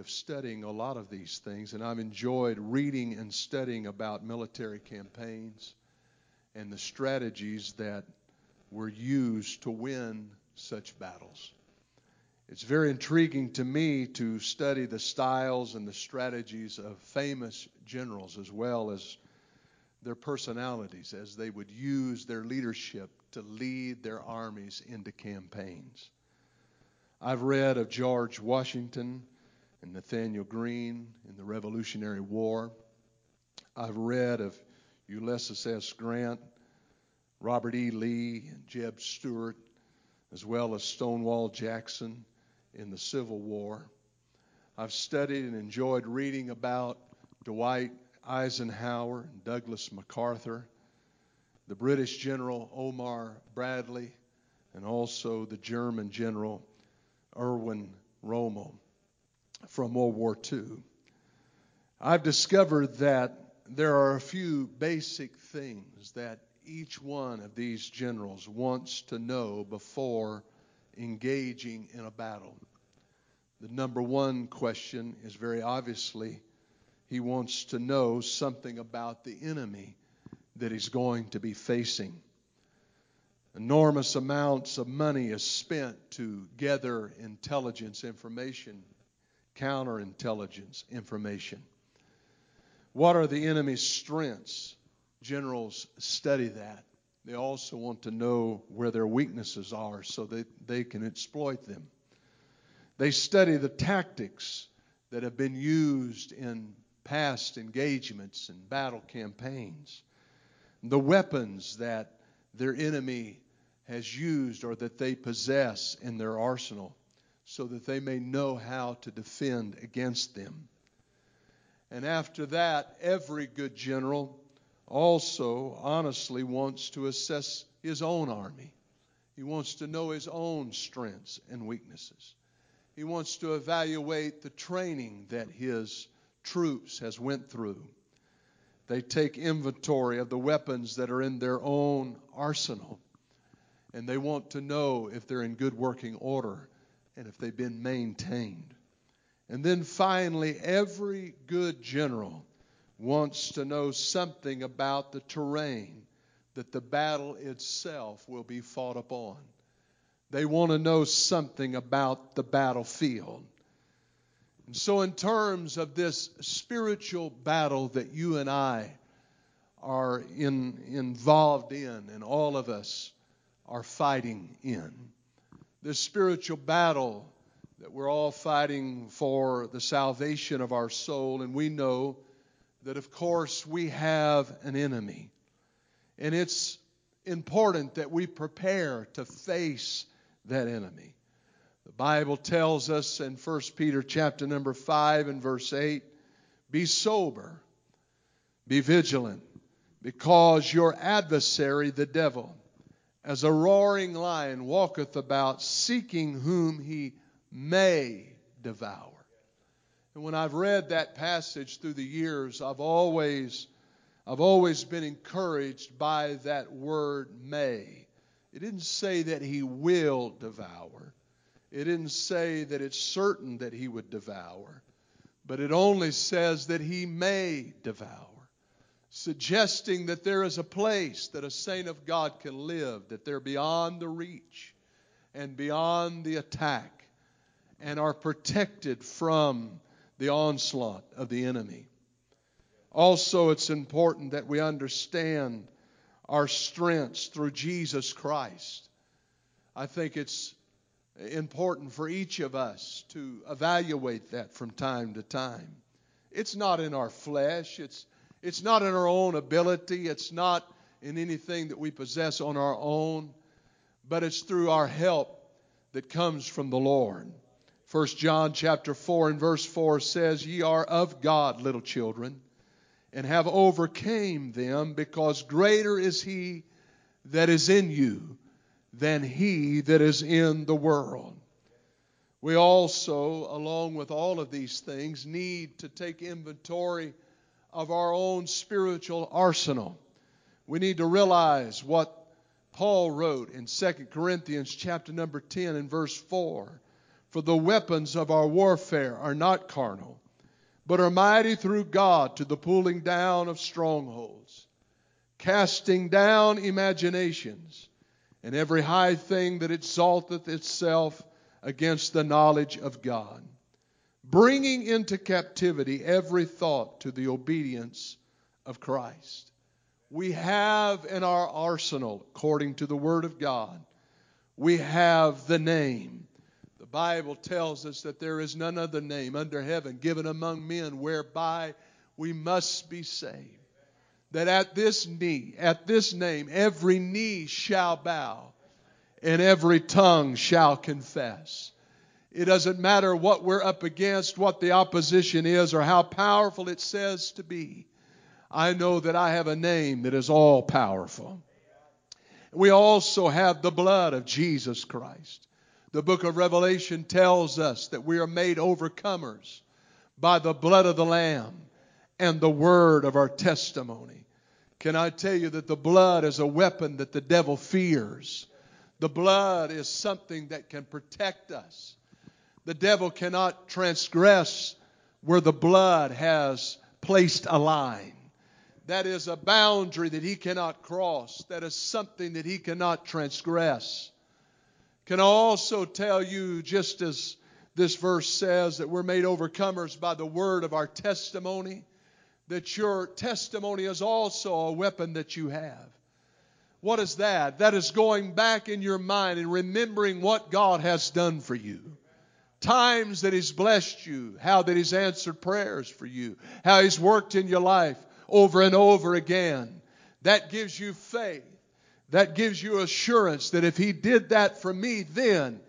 Of studying a lot of these things, and I've enjoyed reading and studying about military campaigns and the strategies that were used to win such battles. It's very intriguing to me to study the styles and the strategies of famous generals as well as their personalities as they would use their leadership to lead their armies into campaigns. I've read of George Washington and Nathanael Greene in the Revolutionary War. I've read of Ulysses S. Grant, Robert E. Lee, and Jeb Stuart, as well as Stonewall Jackson in the Civil War. I've studied and enjoyed reading about Dwight Eisenhower and Douglas MacArthur, the British General Omar Bradley, and also the German General Erwin Rommel from World War II. I've discovered that there are a few basic things that each one of these generals wants to know before engaging in a battle. The number one question is very obviously he wants to know something about the enemy that he's going to be facing. Enormous amounts of money is spent to gather intelligence information counterintelligence information. What are the enemy's strengths? Generals study that. They also want to know where their weaknesses are so that they can exploit them. They study the tactics that have been used in past engagements and battle campaigns, the weapons that their enemy has used or that they possess in their arsenal so that they may know how to defend against them. And after that, every good general also honestly wants to assess his own army. He wants to know his own strengths and weaknesses. He wants to evaluate the training that his troops has went through. They take inventory of the weapons that are in their own arsenal and they want to know if they're in good working order and if they've been maintained. And then finally, every good general wants to know something about the terrain that the battle itself will be fought upon. They want to know something about the battlefield. And so, in terms of this spiritual battle that you and I are in, involved in, and all of us are fighting in, this spiritual battle that we're all fighting for the salvation of our soul, and we know that, of course, we have an enemy. And it's important that we prepare to face that enemy. The Bible tells us in 1 Peter chapter number 5 and verse 8, be sober, be vigilant, because your adversary, the devil, as a roaring lion walketh about, seeking whom he may devour. And when I've read that passage through the years, I've always, I've always been encouraged by that word may. It didn't say that he will devour. It didn't say that it's certain that he would devour. But it only says that he may devour suggesting that there is a place that a saint of God can live, that they're beyond the reach and beyond the attack and are protected from the onslaught of the enemy. Also, it's important that we understand our strengths through Jesus Christ. I think it's important for each of us to evaluate that from time to time. It's not in our flesh, it's it's not in our own ability, it's not in anything that we possess on our own, but it's through our help that comes from the Lord. 1 John chapter 4 and verse 4 says, Ye are of God, little children, and have overcame them, because greater is he that is in you than he that is in the world. We also, along with all of these things, need to take inventory of our own spiritual arsenal. We need to realize what Paul wrote in 2 Corinthians chapter number 10 and verse 4. For the weapons of our warfare are not carnal, but are mighty through God to the pulling down of strongholds, casting down imaginations, and every high thing that exalteth itself against the knowledge of God, bringing into captivity every thought to the obedience of Christ. We have in our arsenal, according to the Word of God, we have the name. The Bible tells us that there is none other name under heaven given among men whereby we must be saved. That at this knee, at this name, every knee shall bow and every tongue shall confess. It doesn't matter what we're up against, what the opposition is, or how powerful it says to be. I know that I have a name that is all powerful. We also have the blood of Jesus Christ. The book of Revelation tells us that we are made overcomers by the blood of the Lamb and the word of our testimony. Can I tell you that the blood is a weapon that the devil fears? The blood is something that can protect us. The devil cannot transgress where the blood has placed a line. That is a boundary that he cannot cross. That is something that he cannot transgress. Can I also tell you, just as this verse says, that we're made overcomers by the word of our testimony, that your testimony is also a weapon that you have. What is that? That is going back in your mind and remembering what God has done for you. Times that He's blessed you, how that He's answered prayers for you, how He's worked in your life over and over again. That gives you faith. That gives you assurance that if He did that for me then,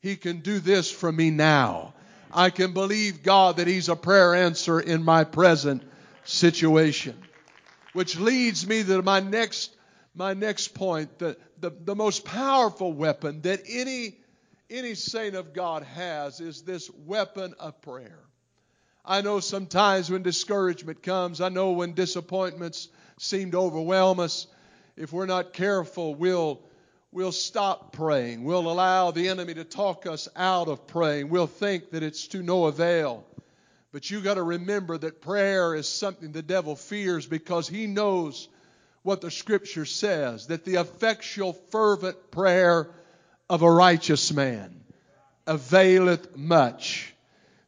He can do this for me now. I can believe God that He's a prayer answer in my present situation. Which leads me to my next my next point the, the, the most powerful weapon that any, any saint of God has is this weapon of prayer. I know sometimes when discouragement comes, I know when disappointments seem to overwhelm us, if we're not careful, we'll, we'll stop praying. We'll allow the enemy to talk us out of praying. We'll think that it's to no avail. But you got to remember that prayer is something the devil fears because he knows what the scripture says that the effectual, fervent prayer of a righteous man availeth much.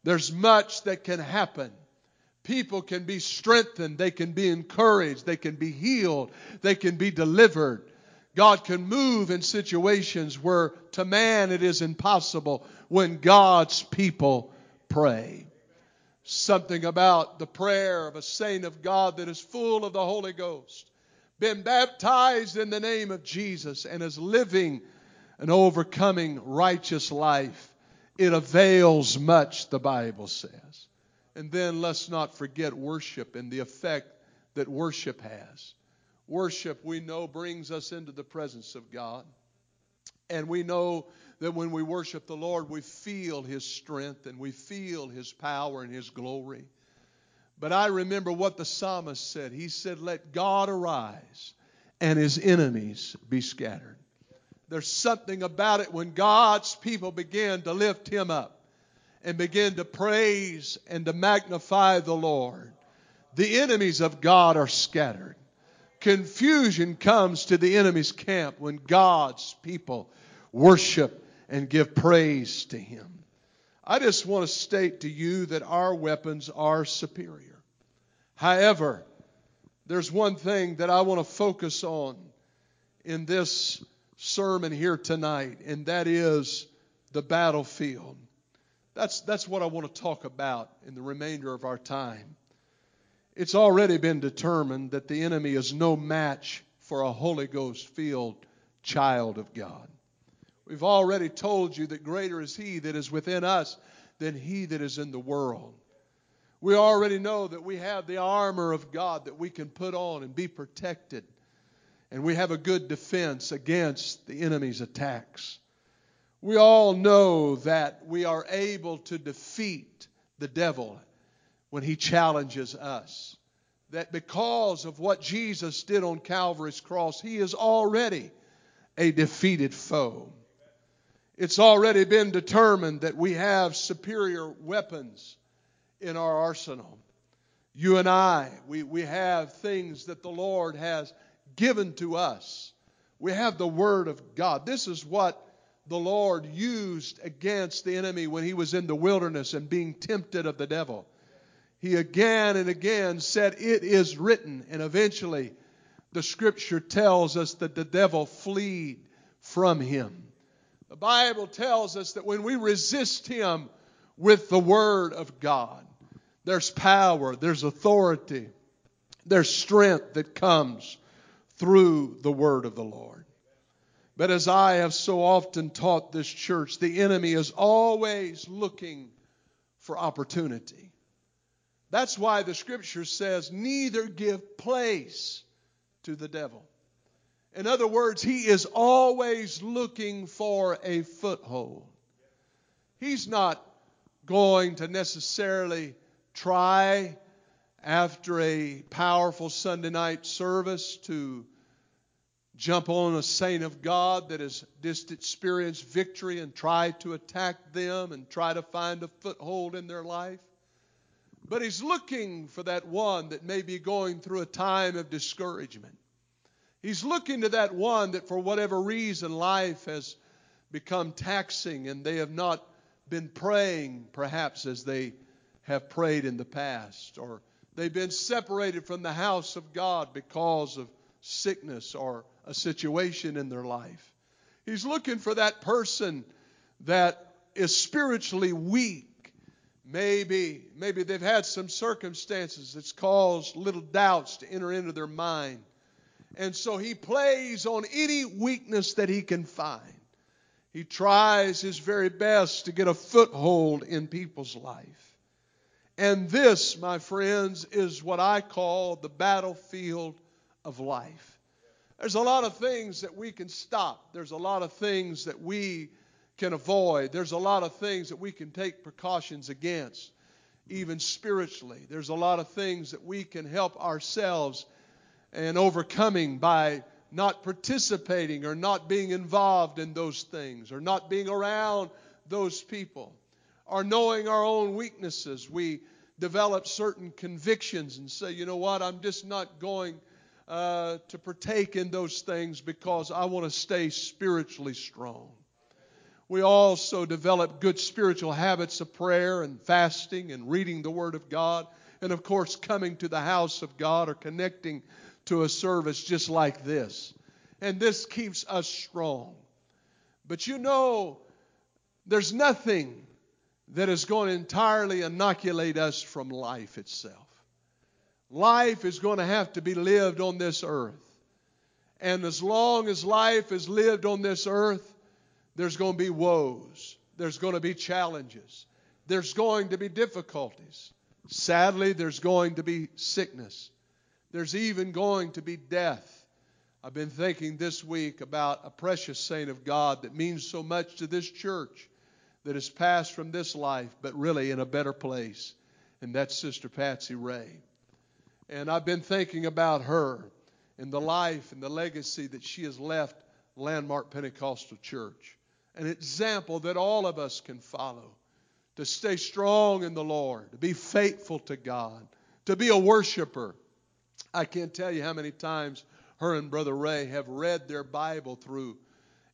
There's much that can happen. People can be strengthened, they can be encouraged, they can be healed, they can be delivered. God can move in situations where to man it is impossible when God's people pray. Something about the prayer of a saint of God that is full of the Holy Ghost been baptized in the name of Jesus and is living an overcoming righteous life, it avails much, the Bible says. And then let's not forget worship and the effect that worship has. Worship, we know, brings us into the presence of God. And we know that when we worship the Lord, we feel His strength and we feel His power and His glory. But I remember what the psalmist said. He said, Let God arise and his enemies be scattered. There's something about it when God's people begin to lift him up and begin to praise and to magnify the Lord. The enemies of God are scattered. Confusion comes to the enemy's camp when God's people worship and give praise to him. I just want to state to you that our weapons are superior. However, there's one thing that I want to focus on in this sermon here tonight, and that is the battlefield. That's, that's what I want to talk about in the remainder of our time. It's already been determined that the enemy is no match for a Holy Ghost filled child of God. We've already told you that greater is He that is within us than He that is in the world. We already know that we have the armor of God that we can put on and be protected. And we have a good defense against the enemy's attacks. We all know that we are able to defeat the devil when he challenges us. That because of what Jesus did on Calvary's cross, he is already a defeated foe. It's already been determined that we have superior weapons in our arsenal. You and I, we, we have things that the Lord has given to us. We have the Word of God. This is what the Lord used against the enemy when he was in the wilderness and being tempted of the devil. He again and again said, It is written. And eventually, the scripture tells us that the devil fled from him. The Bible tells us that when we resist him with the Word of God, there's power, there's authority, there's strength that comes through the Word of the Lord. But as I have so often taught this church, the enemy is always looking for opportunity. That's why the scripture says, neither give place to the devil. In other words, he is always looking for a foothold. He's not going to necessarily try after a powerful Sunday night service to jump on a saint of God that has just experienced victory and try to attack them and try to find a foothold in their life. But he's looking for that one that may be going through a time of discouragement. He's looking to that one that for whatever reason life has become taxing and they have not been praying perhaps as they have prayed in the past or they've been separated from the house of God because of sickness or a situation in their life. He's looking for that person that is spiritually weak. Maybe, maybe they've had some circumstances that's caused little doubts to enter into their mind. And so he plays on any weakness that he can find. He tries his very best to get a foothold in people's life. And this, my friends, is what I call the battlefield of life. There's a lot of things that we can stop. There's a lot of things that we can avoid. There's a lot of things that we can take precautions against, even spiritually. There's a lot of things that we can help ourselves in overcoming by not participating or not being involved in those things or not being around those people or knowing our own weaknesses. We develop certain convictions and say, you know what, I'm just not going uh, to partake in those things because I want to stay spiritually strong. We also develop good spiritual habits of prayer and fasting and reading the Word of God, and of course, coming to the house of God or connecting to a service just like this. And this keeps us strong. But you know, there's nothing that is going to entirely inoculate us from life itself. Life is going to have to be lived on this earth. And as long as life is lived on this earth, there's going to be woes. There's going to be challenges. There's going to be difficulties. Sadly, there's going to be sickness. There's even going to be death. I've been thinking this week about a precious saint of God that means so much to this church that has passed from this life, but really in a better place. And that's Sister Patsy Ray. And I've been thinking about her and the life and the legacy that she has left Landmark Pentecostal Church. An example that all of us can follow to stay strong in the Lord, to be faithful to God, to be a worshiper. I can't tell you how many times her and Brother Ray have read their Bible through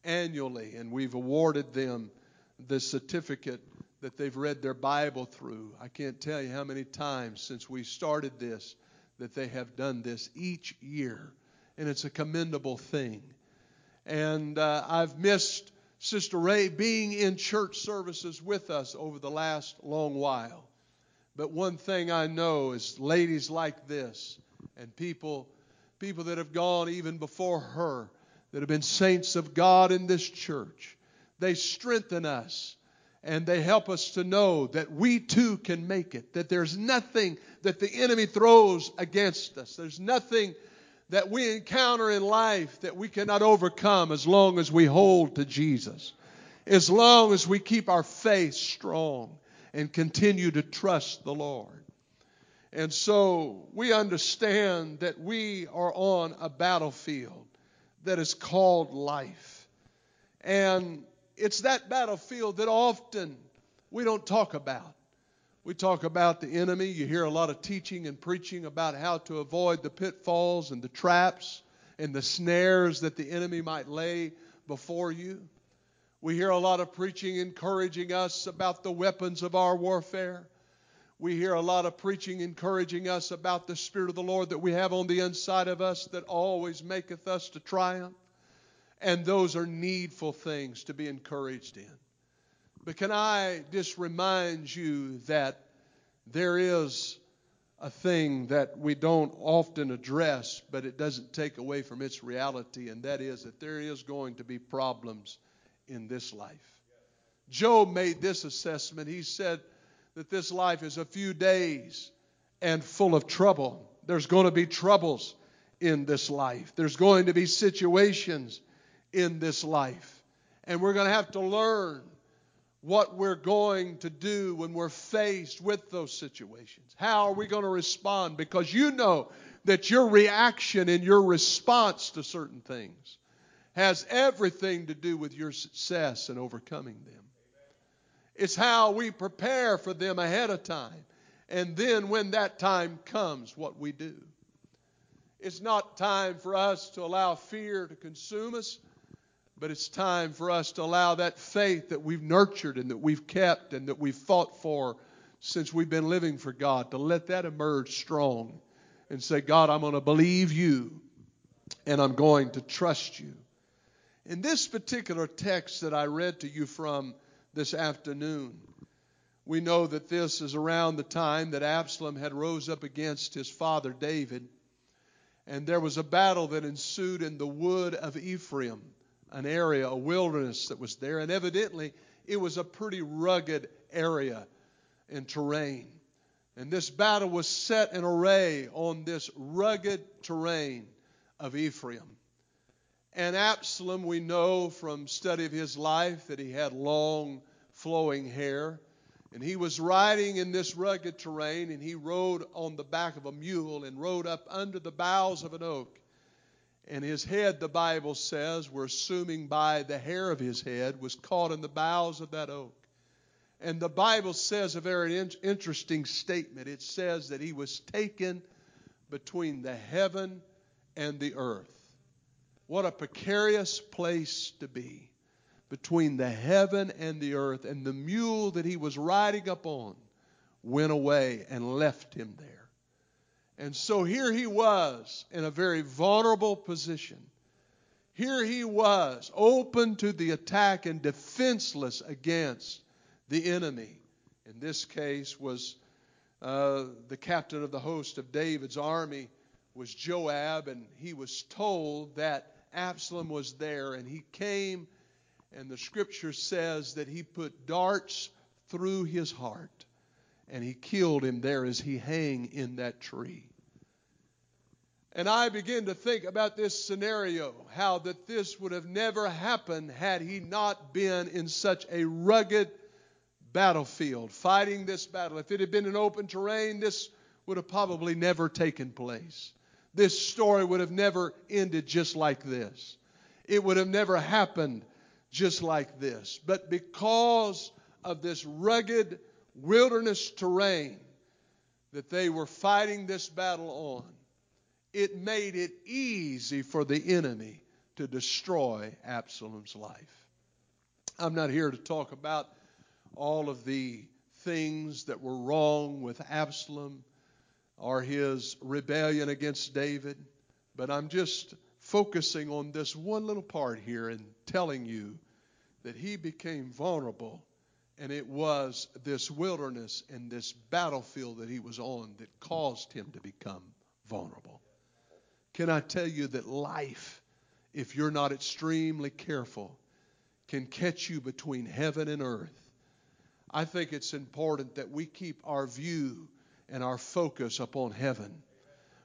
annually, and we've awarded them the certificate that they've read their Bible through. I can't tell you how many times since we started this that they have done this each year, and it's a commendable thing. And uh, I've missed Sister Ray being in church services with us over the last long while. But one thing I know is ladies like this and people people that have gone even before her that have been saints of God in this church, they strengthen us And they help us to know that we too can make it, that there's nothing that the enemy throws against us. There's nothing that we encounter in life that we cannot overcome as long as we hold to Jesus, as long as we keep our faith strong and continue to trust the Lord. And so we understand that we are on a battlefield that is called life. And it's that battlefield that often we don't talk about. We talk about the enemy. You hear a lot of teaching and preaching about how to avoid the pitfalls and the traps and the snares that the enemy might lay before you. We hear a lot of preaching encouraging us about the weapons of our warfare. We hear a lot of preaching encouraging us about the Spirit of the Lord that we have on the inside of us that always maketh us to triumph. And those are needful things to be encouraged in. But can I just remind you that there is a thing that we don't often address, but it doesn't take away from its reality, and that is that there is going to be problems in this life. Job made this assessment. He said, that this life is a few days and full of trouble. There's going to be troubles in this life, there's going to be situations in this life. And we're going to have to learn what we're going to do when we're faced with those situations. How are we going to respond? Because you know that your reaction and your response to certain things has everything to do with your success in overcoming them. It's how we prepare for them ahead of time. And then when that time comes, what we do. It's not time for us to allow fear to consume us, but it's time for us to allow that faith that we've nurtured and that we've kept and that we've fought for since we've been living for God, to let that emerge strong and say, God, I'm going to believe you and I'm going to trust you. In this particular text that I read to you from, this afternoon. We know that this is around the time that Absalom had rose up against his father David. And there was a battle that ensued in the wood of Ephraim, an area, a wilderness that was there. And evidently, it was a pretty rugged area and terrain. And this battle was set in array on this rugged terrain of Ephraim. And Absalom, we know from study of his life that he had long flowing hair. And he was riding in this rugged terrain, and he rode on the back of a mule and rode up under the boughs of an oak. And his head, the Bible says, we're assuming by the hair of his head, was caught in the boughs of that oak. And the Bible says a very in- interesting statement. It says that he was taken between the heaven and the earth. What a precarious place to be between the heaven and the earth. And the mule that he was riding upon went away and left him there. And so here he was in a very vulnerable position. Here he was, open to the attack and defenseless against the enemy. In this case, was uh, the captain of the host of David's army was Joab, and he was told that Absalom was there, and he came, and the scripture says that he put darts through his heart, and he killed him there as he hang in that tree. And I begin to think about this scenario, how that this would have never happened had he not been in such a rugged battlefield, fighting this battle. If it had been an open terrain, this would have probably never taken place this story would have never ended just like this. It would have never happened just like this. But because of this rugged wilderness terrain that they were fighting this battle on, it made it easy for the enemy to destroy Absalom's life. I'm not here to talk about all of the things that were wrong with Absalom or his rebellion against David, but I'm just focusing on this one little part here and telling you that he became vulnerable, and it was this wilderness and this battlefield that he was on that caused him to become vulnerable. Can I tell you that life, if you're not extremely careful, can catch you between heaven and earth I think it's important that we keep our view and our focus upon heaven.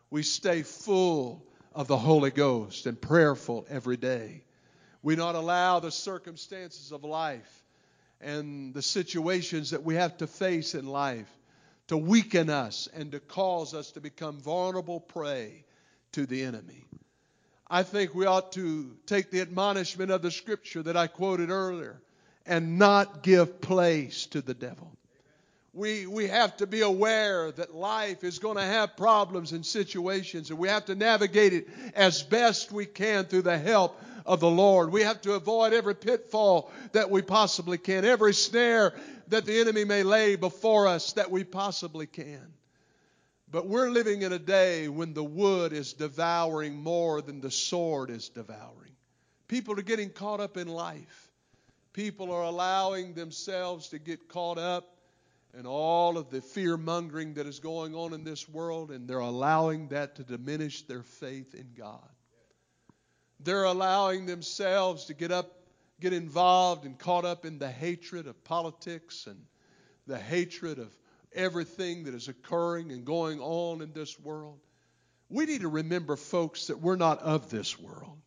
We stay full of the Holy Ghost and prayerful every day. We not allow the circumstances of life and the situations that we have to face in life to weaken us and to cause us to become vulnerable prey to the enemy. I think we ought to take the admonishment of the scripture that I quoted earlier and not give place to the devil. We, we have to be aware that life is going to have problems and situations, and we have to navigate it as best we can through the help of the Lord. We have to avoid every pitfall that we possibly can, every snare that the enemy may lay before us that we possibly can. But we're living in a day when the wood is devouring more than the sword is devouring. People are getting caught up in life. People are allowing themselves to get caught up in all of the fear mongering that is going on in this world, and they're allowing that to diminish their faith in God. They're allowing themselves to get up, get involved and caught up in the hatred of politics and the hatred of everything that is occurring and going on in this world. We need to remember, folks, that we're not of this world.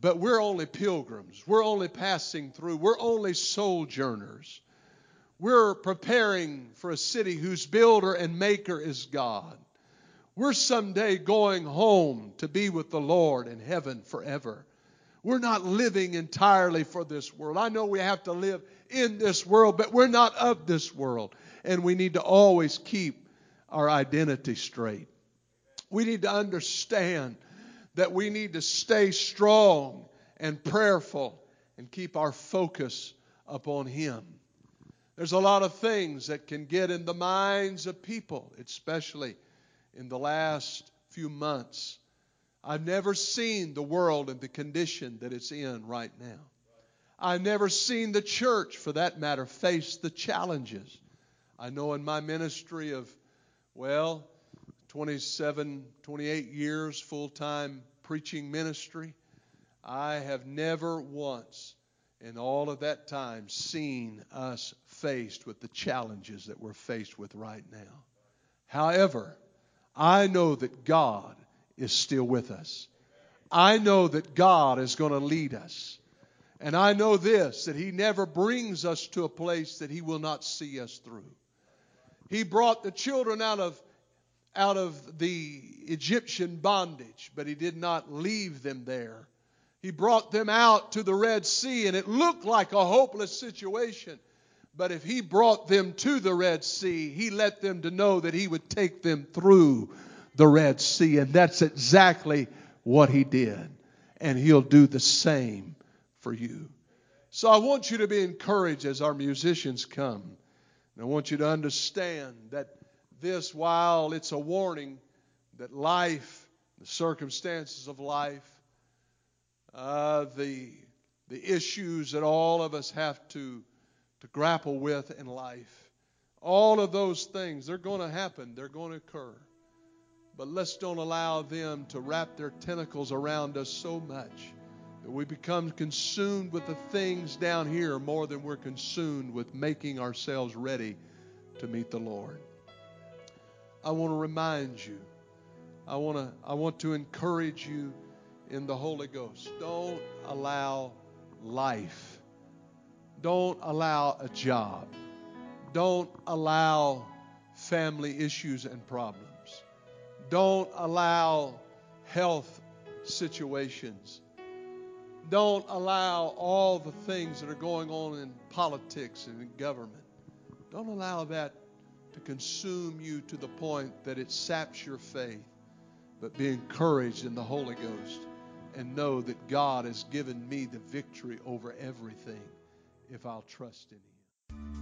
But we're only pilgrims. We're only passing through. We're only sojourners. We're preparing for a city whose builder and maker is God. We're someday going home to be with the Lord in heaven forever. We're not living entirely for this world. I know we have to live in this world, but we're not of this world. And we need to always keep our identity straight. We need to understand that we need to stay strong and prayerful and keep our focus upon Him. There's a lot of things that can get in the minds of people, especially in the last few months. I've never seen the world in the condition that it's in right now. I've never seen the church, for that matter, face the challenges. I know in my ministry of, well, 27, 28 years full time preaching ministry, I have never once in all of that time seen us faced with the challenges that we're faced with right now. However, I know that God is still with us. I know that God is going to lead us. And I know this that He never brings us to a place that He will not see us through. He brought the children out of, out of the Egyptian bondage, but He did not leave them there. He brought them out to the Red Sea, and it looked like a hopeless situation. But if he brought them to the Red Sea, he let them to know that he would take them through the Red Sea. And that's exactly what he did. And he'll do the same for you. So I want you to be encouraged as our musicians come. And I want you to understand that this, while it's a warning that life, the circumstances of life, uh, the, the issues that all of us have to to grapple with in life. All of those things, they're going to happen, they're going to occur. But let's don't allow them to wrap their tentacles around us so much that we become consumed with the things down here more than we're consumed with making ourselves ready to meet the Lord. I want to remind you, I want to, I want to encourage you in the Holy Ghost. Don't allow life don't allow a job. Don't allow family issues and problems. Don't allow health situations. Don't allow all the things that are going on in politics and in government. Don't allow that to consume you to the point that it saps your faith. But be encouraged in the Holy Ghost and know that God has given me the victory over everything if I'll trust in Him.